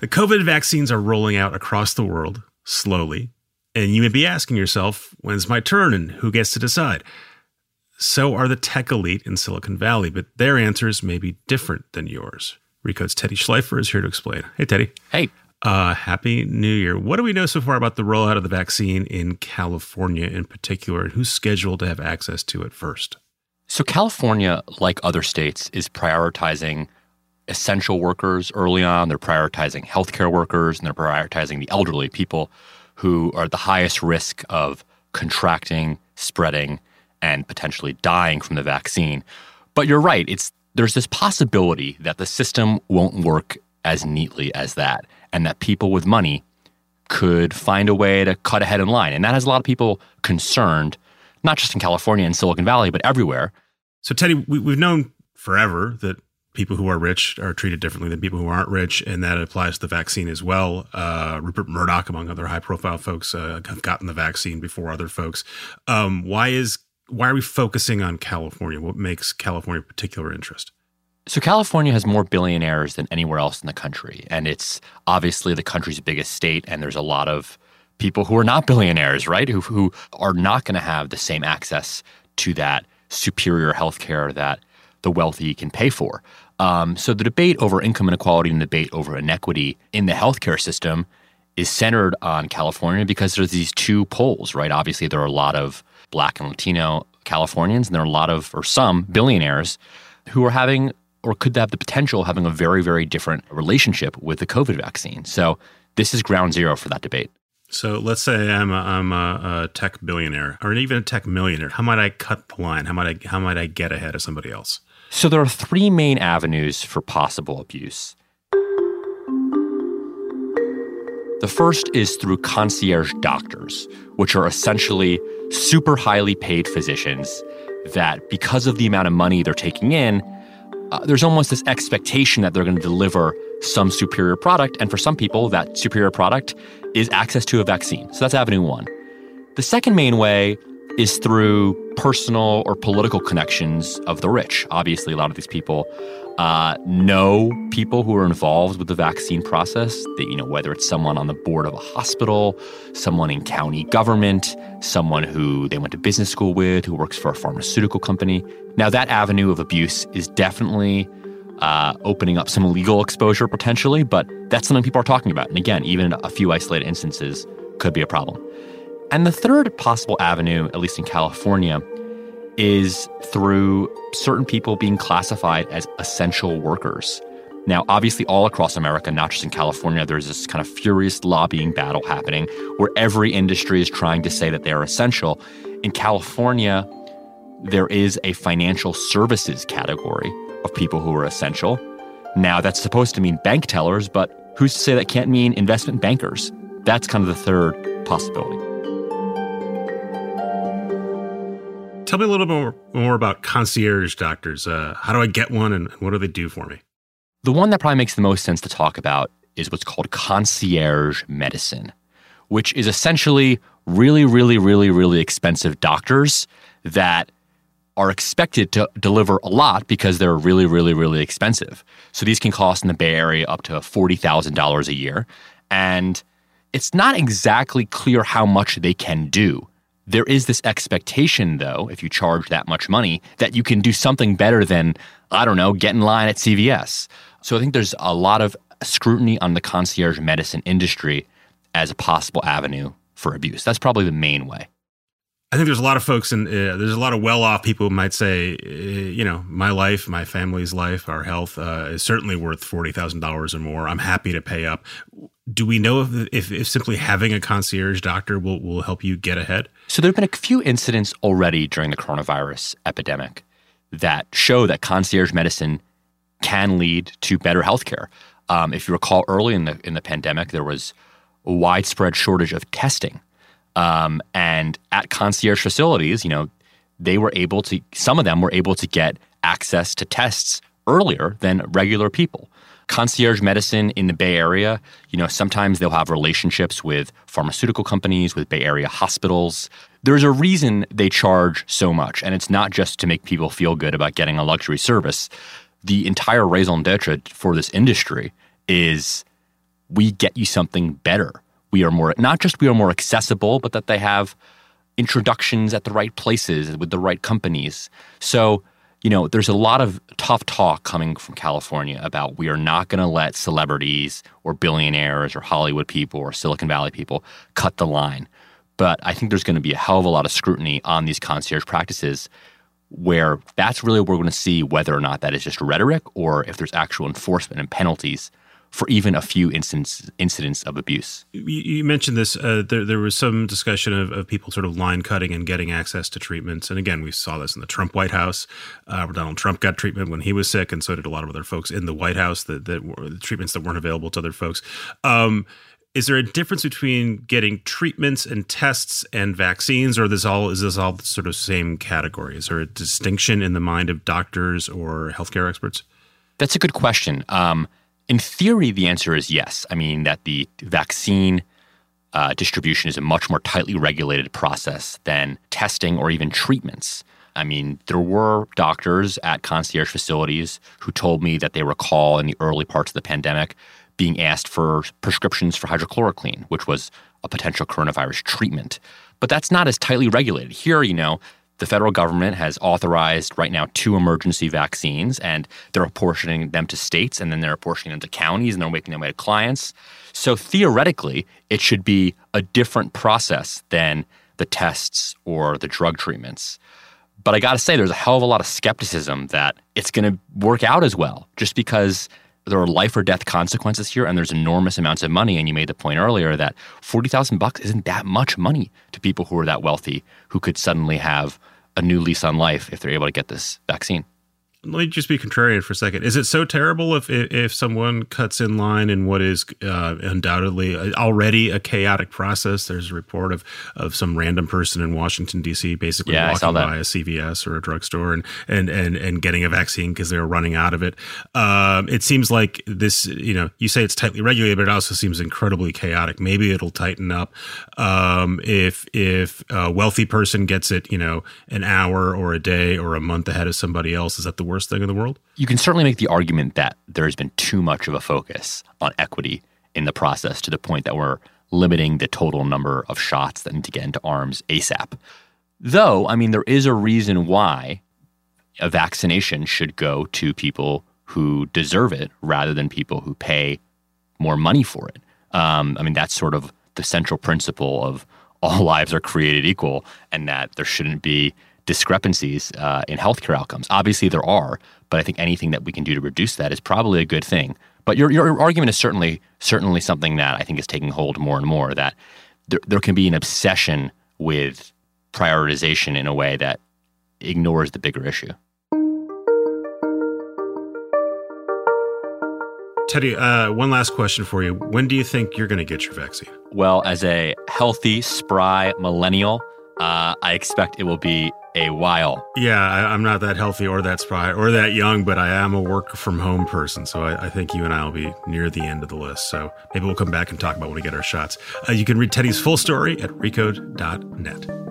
The COVID vaccines are rolling out across the world slowly, and you may be asking yourself, when's my turn and who gets to decide? So are the tech elite in Silicon Valley, but their answers may be different than yours. Recode's Teddy Schleifer is here to explain. Hey, Teddy. Hey. Uh, happy New Year. What do we know so far about the rollout of the vaccine in California in particular, and who's scheduled to have access to it first? So, California, like other states, is prioritizing essential workers early on. They're prioritizing healthcare workers and they're prioritizing the elderly people who are at the highest risk of contracting, spreading, and potentially dying from the vaccine. But you're right, it's there's this possibility that the system won't work as neatly as that, and that people with money could find a way to cut ahead in line. And that has a lot of people concerned, not just in California and Silicon Valley, but everywhere. So, Teddy, we, we've known forever that people who are rich are treated differently than people who aren't rich, and that applies to the vaccine as well. Uh, Rupert Murdoch, among other high-profile folks, uh, have gotten the vaccine before other folks. Um, why is why are we focusing on California? What makes California particular interest? So, California has more billionaires than anywhere else in the country. And it's obviously the country's biggest state. And there's a lot of people who are not billionaires, right? Who, who are not going to have the same access to that superior health care that the wealthy can pay for. Um, so, the debate over income inequality and the debate over inequity in the healthcare system is centered on California because there's these two poles, right? Obviously, there are a lot of black and Latino Californians, and there are a lot of, or some billionaires who are having, or could have the potential of having a very, very different relationship with the COVID vaccine. So this is ground zero for that debate. So let's say I'm a, I'm a, a tech billionaire, or even a tech millionaire. How might I cut the line? How might I how might I get ahead of somebody else? So there are three main avenues for possible abuse. The first is through concierge doctors, which are essentially super highly paid physicians that, because of the amount of money they're taking in, uh, there's almost this expectation that they're going to deliver some superior product. And for some people, that superior product is access to a vaccine. So that's avenue one. The second main way is through personal or political connections of the rich. Obviously, a lot of these people uh, know people who are involved with the vaccine process. That, you know, whether it's someone on the board of a hospital, someone in county government, someone who they went to business school with, who works for a pharmaceutical company. Now, that avenue of abuse is definitely uh, opening up some legal exposure potentially, but that's something people are talking about. And again, even a few isolated instances could be a problem. And the third possible avenue, at least in California, is through certain people being classified as essential workers. Now, obviously, all across America, not just in California, there's this kind of furious lobbying battle happening where every industry is trying to say that they're essential. In California, there is a financial services category of people who are essential. Now, that's supposed to mean bank tellers, but who's to say that can't mean investment bankers? That's kind of the third possibility. Tell me a little bit more, more about concierge doctors. Uh, how do I get one and what do they do for me? The one that probably makes the most sense to talk about is what's called concierge medicine, which is essentially really, really, really, really expensive doctors that are expected to deliver a lot because they're really, really, really expensive. So these can cost in the Bay Area up to $40,000 a year. And it's not exactly clear how much they can do. There is this expectation, though, if you charge that much money, that you can do something better than, I don't know, get in line at CVS. So I think there's a lot of scrutiny on the concierge medicine industry as a possible avenue for abuse. That's probably the main way. I think there's a lot of folks and uh, there's a lot of well-off people who might say, uh, you know, my life, my family's life, our health uh, is certainly worth forty thousand dollars or more. I'm happy to pay up do we know if, if, if, simply having a concierge doctor will, will help you get ahead? So, there have been a few incidents already during the coronavirus epidemic that show that concierge medicine can lead to better healthcare. Um, if you recall, early in the in the pandemic, there was a widespread shortage of testing, um, and at concierge facilities, you know, they were able to. Some of them were able to get access to tests earlier than regular people concierge medicine in the Bay Area, you know, sometimes they'll have relationships with pharmaceutical companies, with Bay Area hospitals. There's a reason they charge so much, and it's not just to make people feel good about getting a luxury service. The entire raison d'etre for this industry is we get you something better. We are more, not just we are more accessible, but that they have introductions at the right places with the right companies. So, you know, there's a lot of tough talk coming from California about we are not going to let celebrities or billionaires or Hollywood people or Silicon Valley people cut the line. But I think there's going to be a hell of a lot of scrutiny on these concierge practices where that's really where we're going to see whether or not that is just rhetoric or if there's actual enforcement and penalties for even a few incidents incidents of abuse. You, you mentioned this. Uh, there, there was some discussion of, of, people sort of line cutting and getting access to treatments. And again, we saw this in the Trump White House, uh, where Donald Trump got treatment when he was sick, and so did a lot of other folks in the White House that that were treatments that weren't available to other folks. Um, is there a difference between getting treatments and tests and vaccines, or this all is this all sort of same category? Is there a distinction in the mind of doctors or healthcare experts? That's a good question. Um, in theory, the answer is yes. I mean, that the vaccine uh, distribution is a much more tightly regulated process than testing or even treatments. I mean, there were doctors at concierge facilities who told me that they recall in the early parts of the pandemic being asked for prescriptions for hydrochloroquine, which was a potential coronavirus treatment. But that's not as tightly regulated. Here, you know, the federal government has authorized right now two emergency vaccines, and they're apportioning them to states, and then they're apportioning them to counties, and they're making them away to clients. So theoretically, it should be a different process than the tests or the drug treatments. But I got to say, there's a hell of a lot of skepticism that it's going to work out as well, just because there are life or death consequences here, and there's enormous amounts of money. And you made the point earlier that forty thousand bucks isn't that much money to people who are that wealthy who could suddenly have a new lease on life if they're able to get this vaccine let me just be contrarian for a second. Is it so terrible if if someone cuts in line in what is uh, undoubtedly already a chaotic process? There's a report of of some random person in Washington D.C. basically yeah, walking by a CVS or a drugstore and and and and getting a vaccine because they were running out of it. Um, it seems like this. You know, you say it's tightly regulated, but it also seems incredibly chaotic. Maybe it'll tighten up um, if if a wealthy person gets it, you know, an hour or a day or a month ahead of somebody else. Is that the worst thing in the world? You can certainly make the argument that there's been too much of a focus on equity in the process to the point that we're limiting the total number of shots that need to get into arms ASAP. Though, I mean, there is a reason why a vaccination should go to people who deserve it rather than people who pay more money for it. Um, I mean, that's sort of the central principle of all lives are created equal and that there shouldn't be discrepancies uh, in healthcare outcomes. Obviously, there are, but I think anything that we can do to reduce that is probably a good thing. But your, your argument is certainly certainly something that I think is taking hold more and more. That there, there can be an obsession with prioritization in a way that ignores the bigger issue. Teddy, uh, one last question for you. When do you think you're going to get your vaccine? Well, as a healthy, spry millennial, uh, I expect it will be a while. Yeah, I, am not that healthy or that spry or that young, but I am a work from home person. So I, I, think you and I will be near the end of the list. So maybe we'll come back and talk about when we get our shots. Uh, you can read Teddy's full story at recode.net.